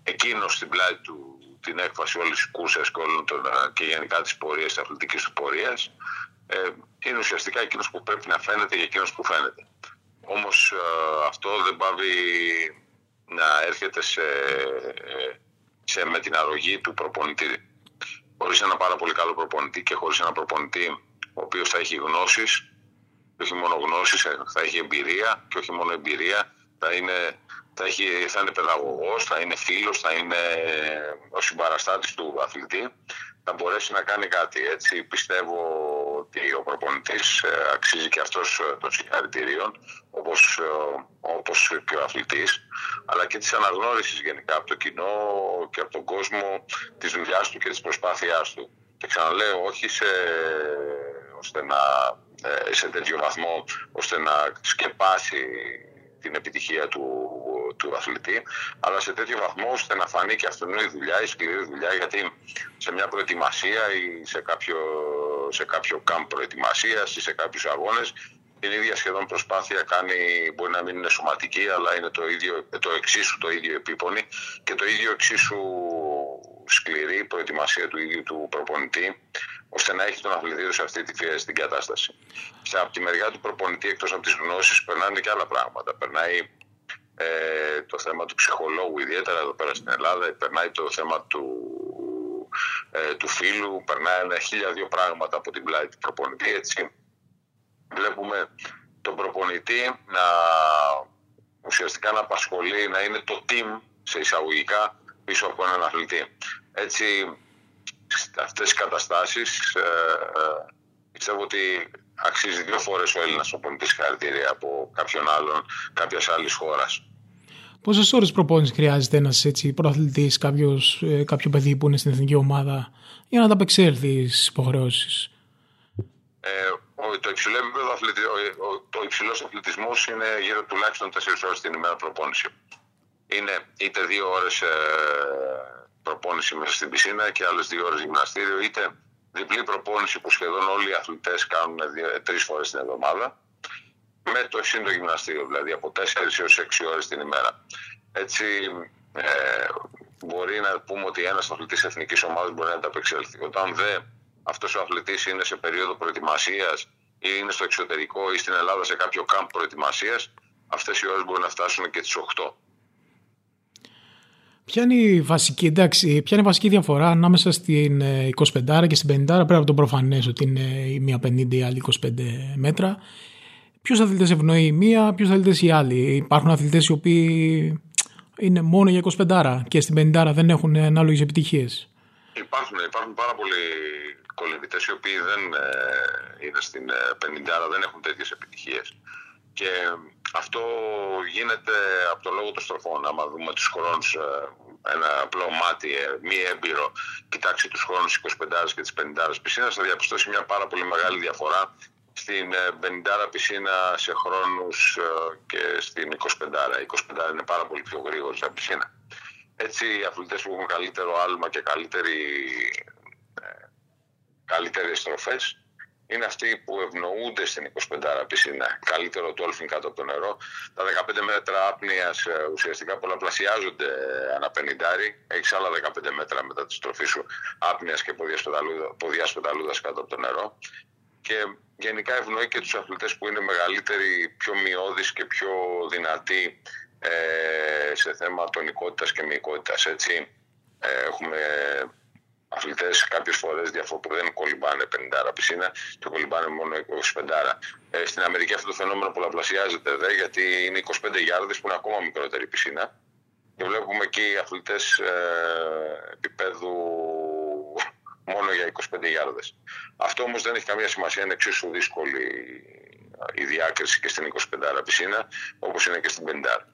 εκείνος στην πλάτη του την έκφραση όλης της κούρσα και, και γενικά της πορείας, της αθλητικής του πορείας, ε, είναι ουσιαστικά εκείνος που πρέπει να φαίνεται για εκείνος που φαίνεται. Όμως ε, αυτό δεν πάβει να έρχεται σε, σε, με την αρρωγή του προπονητή. Χωρίς ένα πάρα πολύ καλό προπονητή και χωρίς ένα προπονητή ο οποίος θα έχει γνώσεις, και όχι μόνο γνώσεις, ε, θα έχει εμπειρία και όχι μόνο εμπειρία, θα είναι, θα, έχει, θα είναι παιδαγωγός, θα είναι φίλος, θα είναι ο συμπαραστάτης του αθλητή, θα μπορέσει να κάνει κάτι. Έτσι πιστεύω ότι ο προπονητής ε, αξίζει και αυτός ε, των συγχαρητηρίων, όπως, όπως και ο αθλητής, αλλά και της αναγνώρισης γενικά από το κοινό και από τον κόσμο της δουλειάς του και της προσπάθειάς του. Και ξαναλέω, όχι σε, ώστε να ε, σε τέτοιο βαθμό ώστε να σκεπάσει την επιτυχία του, του αθλητή, αλλά σε τέτοιο βαθμό ώστε να φανεί και αυτήν η δουλειά, η σκληρή δουλειά, γιατί σε μια προετοιμασία ή σε κάποιο, σε κάποιο κάμπ προετοιμασίας ή σε κάποιους αγώνες, την ίδια σχεδόν προσπάθεια κάνει, μπορεί να μην είναι σωματική, αλλά είναι το, ίδιο, το εξίσου το ίδιο επίπονη και το ίδιο εξίσου σκληρή προετοιμασία του ίδιου του προπονητή ώστε να έχει τον αθλητή σε αυτή τη στην κατάσταση. Σε, από τη μεριά του προπονητή, εκτός από τις γνώσεις, περνάνε και άλλα πράγματα. Περνάει ε, το θέμα του ψυχολόγου, ιδιαίτερα εδώ πέρα στην Ελλάδα, περνάει το θέμα του, ε, του φίλου, περνάει ένα χίλια δύο πράγματα από την πλάτη του προπονητή. Έτσι. Βλέπουμε τον προπονητή να ουσιαστικά να απασχολεί, να είναι το team σε εισαγωγικά πίσω από έναν αθλητή. Έτσι, αυτές τις καταστάσεις ε, ε, πιστεύω ότι αξίζει δύο φορές ο Έλληνας ο πολιτής χαρακτήρια από κάποιον άλλον, κάποιας άλλης χώρας. Πόσες ώρες προπόνησης χρειάζεται ένας προαθλητής, ε, κάποιο παιδί που είναι στην εθνική ομάδα, για να τα απεξέλθει στις υποχρεώσεις; Ε, το υψηλό επίπεδο το υψηλός αθλητισμός είναι γύρω τουλάχιστον 4 ώρες την ημέρα προπόνηση. Είναι είτε δύο ώρες ε, προπόνηση μέσα στην πισίνα και άλλες δύο ώρες γυμναστήριο, είτε διπλή προπόνηση που σχεδόν όλοι οι αθλητές κάνουν τρεις φορές την εβδομάδα, με το σύντο γυμναστήριο, δηλαδή από 4 έως 6 ώρες την ημέρα. Έτσι, ε, μπορεί να πούμε ότι ένας αθλητής εθνικής ομάδας μπορεί να ανταπεξέλθει. Όταν δε αυτός ο αθλητής είναι σε περίοδο προετοιμασίας ή είναι στο εξωτερικό ή στην Ελλάδα σε κάποιο κάμπ προετοιμασίας, αυτές οι ώρες μπορεί να φτάσουν και τις 8. Ποια είναι η βασική, εντάξει, ποια είναι η βασική διαφορά ανάμεσα στην 25 ε, και στην 50 πέρα από το προφανέ ότι είναι η μία 50 η άλλη 25 μέτρα. Ποιους αθλητές ευνοεί η μία, ποιους αθλητές οι άλλοι. Υπάρχουν αθλητές οι οποίοι είναι μόνο για 25 και στην 50 δεν έχουν ανάλογες επιτυχίες. Υπάρχουν, υπάρχουν πάρα πολλοί κολυμβητέ οι οποίοι δεν ε, είναι στην 50 ε, δεν έχουν τέτοιες επιτυχίες. Και αυτό γίνεται από το λόγο των στροφών. Άμα δούμε τους χρόνους, ε, ένα απλό μάτι, ε, μη έμπειρο, κοιτάξει τους χρόνους 25 και τις 50 πισίνας, θα διαπιστώσει μια πάρα πολύ μεγάλη διαφορά στην 50 ε, πισίνα σε χρόνους και στην 25. Η 25 είναι πάρα πολύ πιο γρήγορη σαν πισίνα. Έτσι οι αθλητές που έχουν καλύτερο άλμα και καλύτερη, καλύτερες στροφές είναι αυτοί που ευνοούνται στην 25 πισίνα. Καλύτερο dolphin κάτω από το νερό. Τα 15 μέτρα άπνοιας ε, ουσιαστικά πολλαπλασιάζονται ανά 50. Έχεις άλλα 15 μέτρα μετά τη στροφή σου άπνοιας και ποδιά πεταλούδα κάτω από το νερό. Και γενικά ευνοεί και τους αθλητές που είναι μεγαλύτεροι, πιο μειώδεις και πιο δυνατοί ε, σε θέμα τονικότητας και μυϊκότητας. Έτσι, ε, έχουμε αθλητές κάποιες φορές που δεν κολυμπάνε 50 πισίνα και κολυμπάνε μόνο 25. Ε, στην Αμερική αυτό το φαινόμενο πολλαπλασιάζεται δε, γιατί είναι 25 γιάρδες που είναι ακόμα μικρότερη πισίνα. Και βλέπουμε εκεί αθλητές ε, επίπεδου μόνο για 25 γιάρδες. Αυτό όμως δεν έχει καμία σημασία, είναι εξίσου δύσκολη η διάκριση και στην 25 πισίνα όπως είναι και στην 50.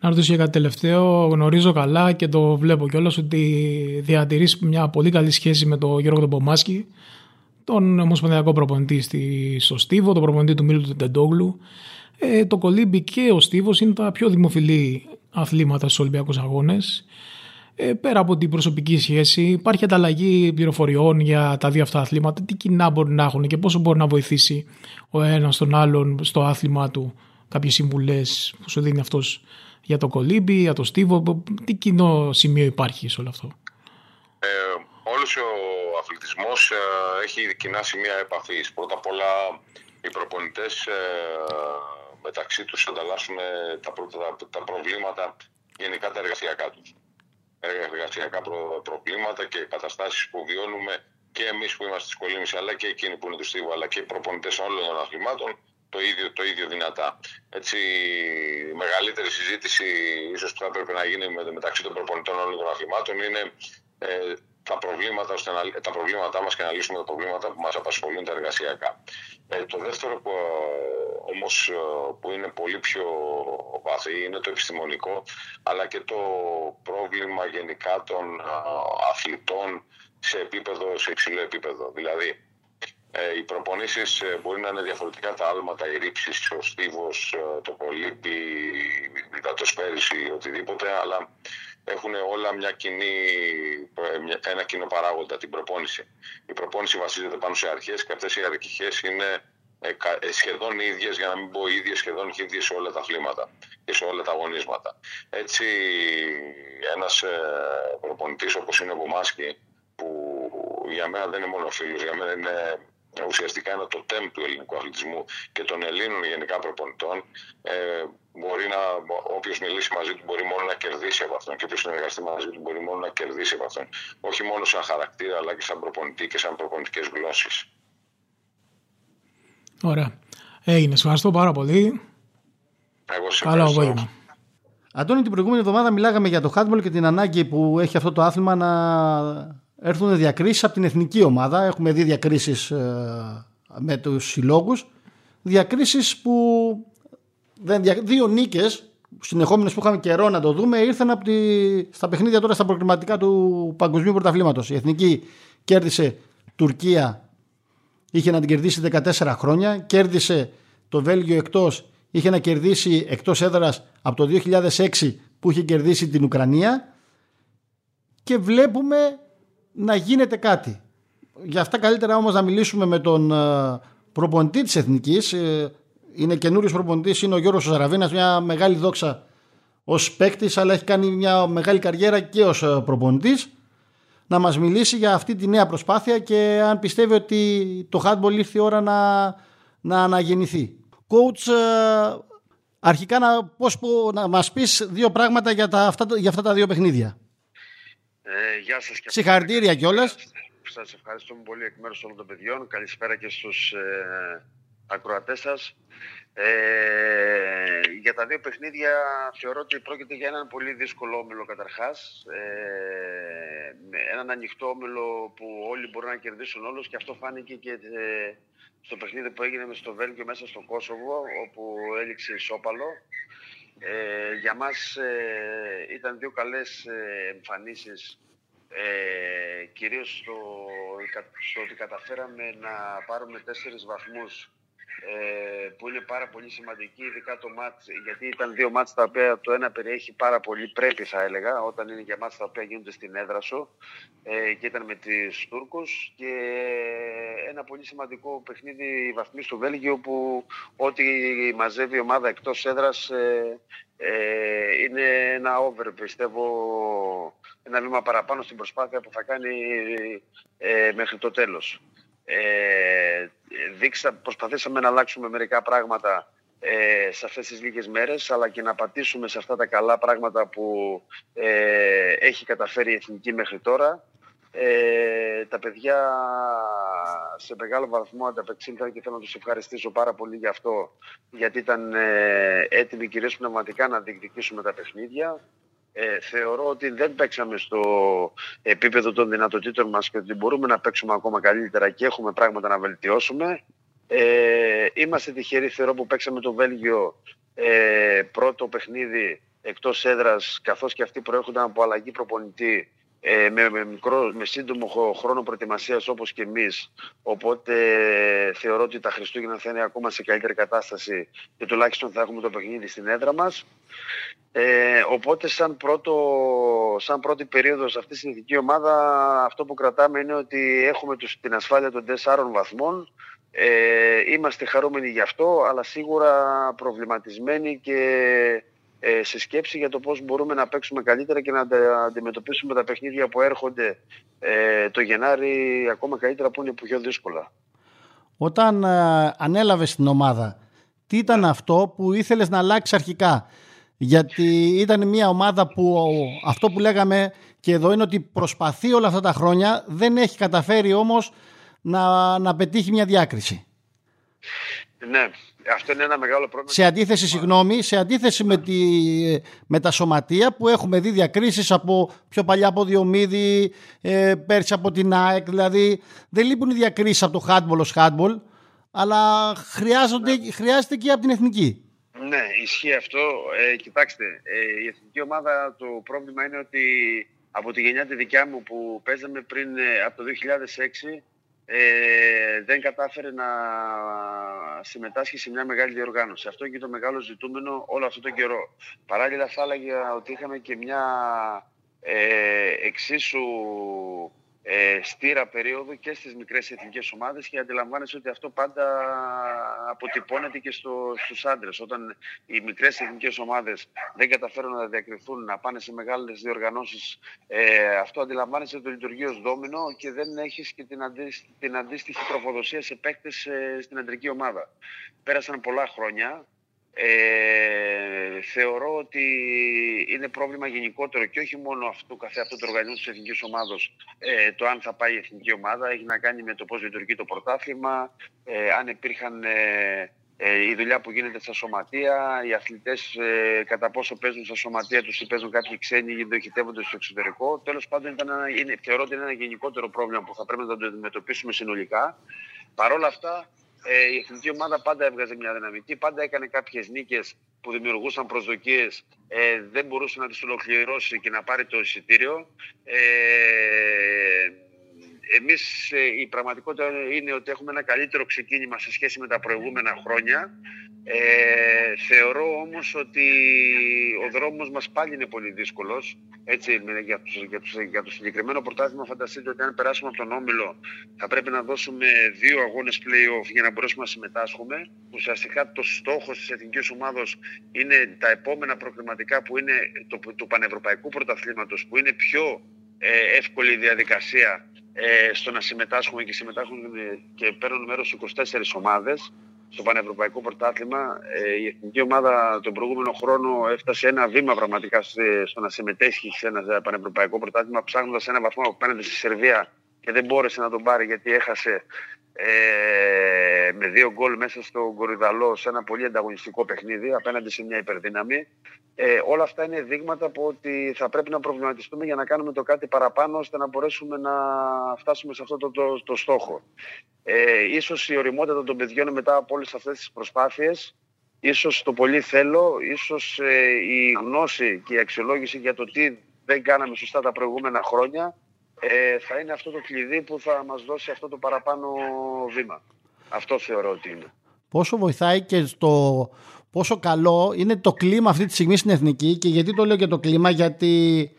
Να ρωτήσω για κάτι τελευταίο. Γνωρίζω καλά και το βλέπω κιόλας ότι διατηρείς μια πολύ καλή σχέση με τον Γιώργο Πομάσκι, τον ομοσπονδιακό προπονητή στο Στίβο, τον προπονητή του Μίλου του Τεντόγλου. Ε, το κολύμπι και ο Στίβος είναι τα πιο δημοφιλή αθλήματα στους Ολυμπιακούς Αγώνες. Ε, πέρα από την προσωπική σχέση, υπάρχει ανταλλαγή πληροφοριών για τα δύο αυτά αθλήματα. Τι κοινά μπορεί να έχουν και πόσο μπορεί να βοηθήσει ο ένας τον άλλον στο άθλημα του; Κάποιες συμβουλές που σου δίνει αυτός για το κολύμπι, για το στίβο, τι κοινό σημείο υπάρχει σε όλο αυτό; Ε, όλος ο αθλητισμός ε, έχει κοινά σημεία επαφής. Πρώτα απ' όλα οι προπονητές ε, μεταξύ τους ανταλλάσσουν τα, τα, τα, προβλήματα, γενικά τα εργασιακά τους. Εργασιακά προ, προβλήματα και καταστάσεις που βιώνουμε και εμείς που είμαστε στις κολύμβηση αλλά και εκείνοι που είναι του στίβου αλλά και οι προπονητές όλων των αθλημάτων το ίδιο, το ίδιο δυνατά. Έτσι, η μεγαλύτερη συζήτηση ίσως που θα πρέπει να γίνει μεταξύ των προπονητών όλων των αθλημάτων είναι ε, τα προβλήματα, ώστε να, τα προβλήματά μας και να λύσουμε τα προβλήματα που μας απασχολούν τα εργασιακά. Ε, το δεύτερο που, όμως που είναι πολύ πιο βαθύ είναι το επιστημονικό αλλά και το πρόβλημα γενικά των αθλητών σε επίπεδο, σε υψηλό επίπεδο. Δηλαδή, ε, οι προπονήσεις ε, μπορεί να είναι διαφορετικά τα άλματα, οι ρήψεις, ο στίβος, ε, το πολύπι, η δατοσπέρηση, οτιδήποτε, αλλά έχουν όλα μια κοινή, ένα κοινό παράγοντα, την προπόνηση. Η προπόνηση βασίζεται πάνω σε αρχές και αυτές οι αρχές είναι σχεδόν ίδιες, για να μην πω ίδιες, σχεδόν ίδιες σε όλα τα αθλήματα και σε όλα τα αγωνίσματα. Έτσι, ένας προπονητής όπως είναι ο Μπουμάσκι, που για μένα δεν είναι μόνο φίλος, για μένα είναι ουσιαστικά είναι το τέμ του ελληνικού αθλητισμού και των Ελλήνων γενικά προπονητών. Ε, μπορεί να, όποιος μιλήσει μαζί του μπορεί μόνο να κερδίσει από αυτόν και όποιος συνεργαστεί μαζί του μπορεί μόνο να κερδίσει από αυτόν. Όχι μόνο σαν χαρακτήρα αλλά και σαν προπονητή και σαν προπονητικές γλώσσες. Ωραία. Έγινε. Σου ευχαριστώ πάρα πολύ. Εγώ σε Καλό απόγευμα. Αντώνη, την προηγούμενη εβδομάδα μιλάγαμε για το handball και την ανάγκη που έχει αυτό το άθλημα να έρθουν διακρίσεις από την εθνική ομάδα. Έχουμε δει διακρίσεις ε, με τους συλλόγους. Διακρίσεις που δεν, δύο νίκες συνεχόμενε που είχαμε καιρό να το δούμε ήρθαν από τη, στα παιχνίδια τώρα στα προκριματικά του Παγκοσμίου Πρωταθλήματος. Η εθνική κέρδισε Τουρκία, είχε να την κερδίσει 14 χρόνια. Κέρδισε το Βέλγιο εκτός, είχε να κερδίσει εκτός έδρας από το 2006 που είχε κερδίσει την Ουκρανία. Και βλέπουμε να γίνεται κάτι. Γι' αυτά καλύτερα όμως να μιλήσουμε με τον ε, προπονητή της Εθνικής. Ε, είναι καινούριος προπονητής, είναι ο Γιώργος Ζαραβίνας, μια μεγάλη δόξα ως παίκτης, αλλά έχει κάνει μια μεγάλη καριέρα και ως ε, προπονητής να μας μιλήσει για αυτή τη νέα προσπάθεια και αν πιστεύει ότι το handball ήρθε η ώρα να, να αναγεννηθεί. Coach, αρχικά να, πώς, να μας πεις δύο πράγματα για, τα, αυτά, για αυτά τα δύο παιχνίδια. Ε, γεια σας και Συγχαρητήρια κιόλας. Σας ευχαριστούμε πολύ εκ μέρους όλων των παιδιών. Καλησπέρα και στους ε, ακροατές σας. Ε, για τα δύο παιχνίδια θεωρώ ότι πρόκειται για έναν πολύ δύσκολο όμιλο καταρχάς. Ε, έναν ανοιχτό όμιλο που όλοι μπορούν να κερδίσουν όλους και αυτό φάνηκε και ε, στο παιχνίδι που έγινε με στο Βέλγιο μέσα στο Κόσοβο όπου έληξε ισόπαλο. Ε, για μας ε, ήταν δύο καλές ε, εμφανίσεις ε, κυρίως στο, στο ότι καταφέραμε να πάρουμε τέσσερις βαθμούς ε, που είναι πάρα πολύ σημαντική, ειδικά το μάτς, γιατί ήταν δύο μάτς τα οποία το ένα περιέχει πάρα πολύ πρέπει θα έλεγα, όταν είναι για μάτς τα οποία γίνονται στην έδρα σου ε, και ήταν με τις Τούρκους και ένα πολύ σημαντικό παιχνίδι βαθμί στο Βέλγιο που ό,τι μαζεύει η ομάδα εκτός έδρας ε, ε, είναι ένα over πιστεύω ένα βήμα παραπάνω στην προσπάθεια που θα κάνει ε, μέχρι το τέλος. Ε, δείξα, προσπαθήσαμε να αλλάξουμε μερικά πράγματα ε, σε αυτές τις λίγες μέρες αλλά και να πατήσουμε σε αυτά τα καλά πράγματα που ε, έχει καταφέρει η Εθνική μέχρι τώρα. Ε, τα παιδιά σε μεγάλο βαθμό ανταπεξήλθαν και θέλω να τους ευχαριστήσω πάρα πολύ για αυτό γιατί ήταν ε, έτοιμοι κυρίως πνευματικά να διεκδικήσουμε τα παιχνίδια ε, θεωρώ ότι δεν παίξαμε στο επίπεδο των δυνατοτήτων μας και ότι μπορούμε να παίξουμε ακόμα καλύτερα και έχουμε πράγματα να βελτιώσουμε. Ε, είμαστε τυχεροί θεωρώ που παίξαμε το Βέλγιο ε, πρώτο παιχνίδι εκτός έδρας καθώς και αυτοί προέρχονταν από αλλαγή προπονητή ε, με, με, μικρό, με σύντομο χρόνο προετοιμασίας όπως και εμείς. Οπότε θεωρώ ότι τα Χριστούγεννα θα είναι ακόμα σε καλύτερη κατάσταση και τουλάχιστον θα έχουμε το παιχνίδι στην έδρα μας. Ε, οπότε σαν, πρώτο, σαν πρώτη περίοδος σε αυτή την εθνική ομάδα αυτό που κρατάμε είναι ότι έχουμε τους, την ασφάλεια των 4 βαθμών. Ε, είμαστε χαρούμενοι γι' αυτό, αλλά σίγουρα προβληματισμένοι και ε, σε σκέψη για το πώς μπορούμε να παίξουμε καλύτερα και να αντιμετωπίσουμε τα παιχνίδια που έρχονται ε, το Γενάρη ακόμα καλύτερα που είναι πιο δύσκολα. Όταν ε, ανέλαβες την ομάδα, τι ήταν αυτό που ήθελες να αλλάξει αρχικά; Γιατί ήταν μια ομάδα που αυτό που λέγαμε και εδώ είναι ότι προσπαθεί όλα αυτά τα χρόνια, δεν έχει καταφέρει όμως να, να πετύχει μια διάκριση. Ναι, αυτό είναι ένα μεγάλο πρόβλημα. Σε αντίθεση, συγγνώμη, σε αντίθεση με, τη, με τα σωματεία που έχουμε δει διακρίσεις από πιο παλιά από Διομήδη, ε, πέρσι από την ΑΕΚ, δηλαδή δεν λείπουν οι διακρίσεις από το handball ως handball, αλλά χρειάζονται, ναι. χρειάζεται και από την εθνική. Ναι, ισχύει αυτό. Ε, κοιτάξτε, ε, η εθνική ομάδα το πρόβλημα είναι ότι από τη γενιά τη δικιά μου που παίζαμε πριν ε, από το 2006 ε, δεν κατάφερε να συμμετάσχει σε μια μεγάλη διοργάνωση. Αυτό και το μεγάλο ζητούμενο όλο αυτό τον καιρό. Παράλληλα θα έλεγα ότι είχαμε και μια ε, εξίσου ε, στήρα περίοδο και στις μικρές εθνικές ομάδες και αντιλαμβάνεσαι ότι αυτό πάντα αποτυπώνεται και στο, στους άντρες. Όταν οι μικρές εθνικές ομάδες δεν καταφέρουν να διακριθούν, να πάνε σε μεγάλες διοργανώσεις, ε, αυτό αντιλαμβάνεσαι ότι λειτουργεί ως δόμινο και δεν έχεις και την, αντίστοιχη, την αντίστοιχη τροφοδοσία σε παίκτες ε, στην αντρική ομάδα. Πέρασαν πολλά χρόνια, ε, θεωρώ ότι είναι πρόβλημα γενικότερο και όχι μόνο αυτού καθε αυτού του οργανισμού της εθνικής ομάδα. Ε, το αν θα πάει η εθνική ομάδα έχει να κάνει με το πώς λειτουργεί το πρωτάθλημα, ε, αν υπήρχαν ε, ε, η δουλειά που γίνεται στα σωματεία, οι αθλητές ε, κατά πόσο παίζουν στα σωματεία τους ή παίζουν κάποιοι ξένοι ή διοχετεύονται στο εξωτερικό. Τέλος πάντων, ήταν ένα, είναι, θεωρώ ότι είναι ένα γενικότερο πρόβλημα που θα πρέπει να το αντιμετωπίσουμε συνολικά. Παρ' όλα αυτά, ε, η εθνική ομάδα πάντα έβγαζε μια δυναμική, πάντα έκανε κάποιες νίκες που δημιουργούσαν προσδοκίες, ε, δεν μπορούσε να τις ολοκληρώσει και να πάρει το εισιτήριο. Ε, εμείς ε, η πραγματικότητα είναι ότι έχουμε ένα καλύτερο ξεκίνημα σε σχέση με τα προηγούμενα χρόνια. Ε, θεωρώ όμως ότι ο δρόμος μας πάλι είναι πολύ δύσκολος. Έτσι, για, το, για, το, για το συγκεκριμένο πρωτάθλημα φανταστείτε ότι αν περάσουμε από τον Όμιλο θα πρέπει να δώσουμε δύο αγώνες play-off για να μπορέσουμε να συμμετάσχουμε. Ουσιαστικά το στόχος της εθνικής ομάδος είναι τα επόμενα προκριματικά που είναι το, του πανευρωπαϊκού πρωταθλήματος που είναι πιο ε, εύκολη διαδικασία ε, στο να συμμετάσχουμε και συμμετάσχουν και παίρνουν μέρος 24 ομάδες στο Πανευρωπαϊκό Πρωτάθλημα. Ε, η εθνική ομάδα τον προηγούμενο χρόνο έφτασε ένα βήμα πραγματικά στο να συμμετέχει σε ένα Πανευρωπαϊκό Πρωτάθλημα ψάχνοντας ένα βαθμό απέναντι στη Σερβία και δεν μπόρεσε να τον πάρει γιατί έχασε ε, με δύο γκολ μέσα στο Κορυδαλό σε ένα πολύ ανταγωνιστικό παιχνίδι απέναντι σε μια υπερδύναμη. Ε, όλα αυτά είναι δείγματα που ότι θα πρέπει να προβληματιστούμε για να κάνουμε το κάτι παραπάνω ώστε να μπορέσουμε να φτάσουμε σε αυτό το, το, το στόχο. Ε, ίσως η οριμότητα των παιδιών μετά από όλες αυτές τις προσπάθειες ίσως το πολύ θέλω, ίσως ε, η γνώση και η αξιολόγηση για το τι δεν κάναμε σωστά τα προηγούμενα χρόνια ε, θα είναι αυτό το κλειδί που θα μας δώσει αυτό το παραπάνω βήμα. Αυτό θεωρώ ότι είναι. Πόσο βοηθάει και στο πόσο καλό είναι το κλίμα αυτή τη στιγμή στην Εθνική και γιατί το λέω και το κλίμα γιατί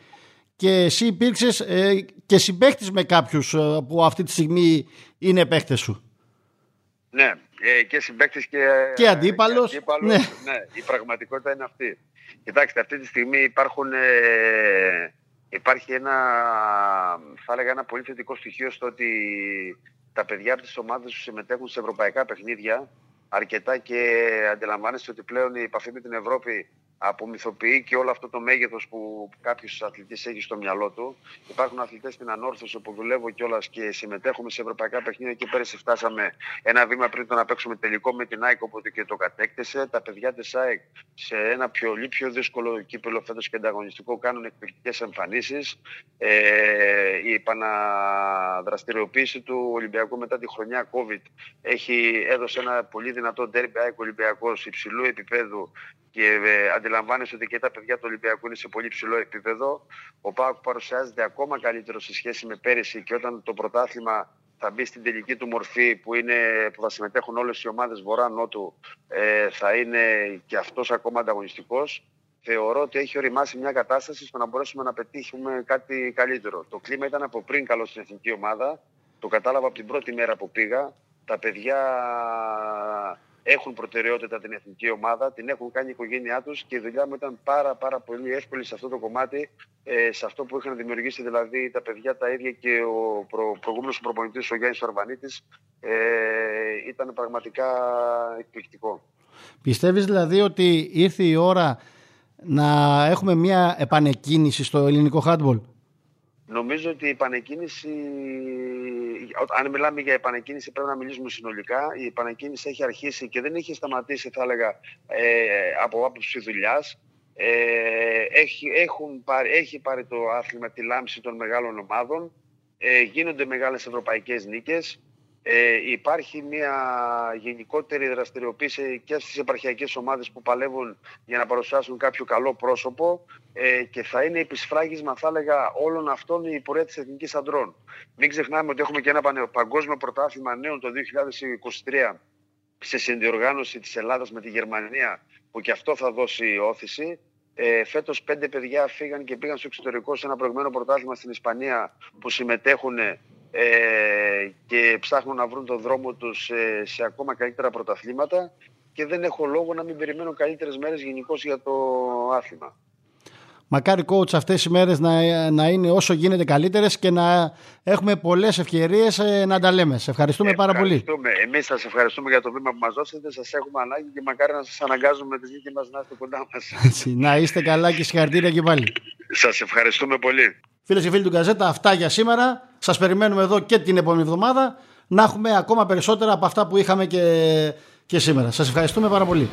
και εσύ υπήρξες ε, και συμπαίχτης με κάποιους ε, που αυτή τη στιγμή είναι παίχτες σου. Ναι, ε, και συμπαίχτης και, και αντίπαλος. Και αντίπαλος ναι. ναι. η πραγματικότητα είναι αυτή. Κοιτάξτε, αυτή τη στιγμή υπάρχουν ε, Υπάρχει ένα, θα έλεγα, ένα πολύ θετικό στοιχείο στο ότι τα παιδιά από τις ομάδες που συμμετέχουν σε ευρωπαϊκά παιχνίδια αρκετά και αντιλαμβάνεστε ότι πλέον η επαφή με την Ευρώπη απομυθοποιεί και όλο αυτό το μέγεθος που κάποιο αθλητή έχει στο μυαλό του. Υπάρχουν αθλητές στην ανόρθωση που δουλεύω κιόλας και συμμετέχουμε σε ευρωπαϊκά παιχνίδια και πέρυσι φτάσαμε ένα βήμα πριν το να παίξουμε τελικό με την ΑΕΚ οπότε και το κατέκτησε. Τα παιδιά της ΑΕΚ σε ένα πιο, πιο δύσκολο κύπελο φέτος και ανταγωνιστικό κάνουν εκπληκτικές εμφανίσεις. Ε, η επαναδραστηριοποίηση του Ολυμπιακού μετά τη χρονιά COVID έχει, έδωσε ένα πολύ δυνατό ντέρμπι ΑΕΚ Ολυμπιακός υψηλού επίπεδου και ε, αντιλαμβάνεσαι ότι και τα παιδιά του Ολυμπιακού είναι σε πολύ ψηλό επίπεδο. Ο Πάοκ παρουσιάζεται ακόμα καλύτερο σε σχέση με πέρυσι και όταν το πρωτάθλημα θα μπει στην τελική του μορφή που, είναι, που θα συμμετέχουν όλες οι ομάδες βορρά-νότου ε, θα είναι και αυτός ακόμα ανταγωνιστικός. Θεωρώ ότι έχει οριμάσει μια κατάσταση στο να μπορέσουμε να πετύχουμε κάτι καλύτερο. Το κλίμα ήταν από πριν καλό στην εθνική ομάδα. Το κατάλαβα από την πρώτη μέρα που πήγα. Τα παιδιά έχουν προτεραιότητα την εθνική ομάδα, την έχουν κάνει η οικογένειά τους και η δουλειά μου ήταν πάρα, πάρα πολύ εύκολη σε αυτό το κομμάτι, ε, σε αυτό που είχαν δημιουργήσει δηλαδή τα παιδιά τα ίδια και ο προ, προηγούμενος προπονητής, ο Γιάννης Αρβανίτης, ε, ήταν πραγματικά εκπληκτικό. Πιστεύεις δηλαδή ότι ήρθε η ώρα να έχουμε μια επανεκκίνηση στο ελληνικό χάτμπολ; Νομίζω ότι η επανεκκίνηση, αν μιλάμε για επανεκκίνηση πρέπει να μιλήσουμε συνολικά. Η επανεκκίνηση έχει αρχίσει και δεν έχει σταματήσει θα έλεγα ε, από άποψη δουλειάς. Ε, έχει, έχουν πάρει, έχει πάρει το άθλημα τη λάμψη των μεγάλων ομάδων. Ε, γίνονται μεγάλες ευρωπαϊκές νίκες. Ε, υπάρχει μια γενικότερη δραστηριοποίηση και στις επαρχιακές ομάδες που παλεύουν για να παρουσιάσουν κάποιο καλό πρόσωπο ε, και θα είναι επισφράγισμα θα έλεγα όλων αυτών η πορεία της Εθνικής Αντρών. Μην ξεχνάμε ότι έχουμε και ένα παγκόσμιο πρωτάθλημα νέων το 2023 σε συνδιοργάνωση της Ελλάδας με τη Γερμανία που και αυτό θα δώσει όθηση. Ε, Φέτος πέντε παιδιά φύγαν και πήγαν στο εξωτερικό σε ένα προηγμένο πρωτάθλημα στην Ισπανία που συμμετέχουν ε, και ψάχνουν να βρουν τον δρόμο τους σε, σε ακόμα καλύτερα πρωταθλήματα και δεν έχω λόγο να μην περιμένω καλύτερες μέρες γενικώς για το άθλημα. Μακάρι coach αυτές οι μέρες να, να είναι όσο γίνεται καλύτερες και να έχουμε πολλές ευκαιρίες ε, να τα λέμε. Σε ευχαριστούμε, πάρα πολύ. Εμείς σας ευχαριστούμε για το βήμα που μας δώσετε. Σας έχουμε ανάγκη και μακάρι να σας αναγκάζουμε με τις νίκες μας να είστε κοντά μας. (laughs) να είστε καλά και συγχαρητήρια και πάλι. Σας ευχαριστούμε πολύ. Φίλες και φίλοι του Γκαζέτα, αυτά για σήμερα. Σας περιμένουμε εδώ και την επόμενη εβδομάδα να έχουμε ακόμα περισσότερα από αυτά που είχαμε και, και σήμερα. Σας ευχαριστούμε πάρα πολύ.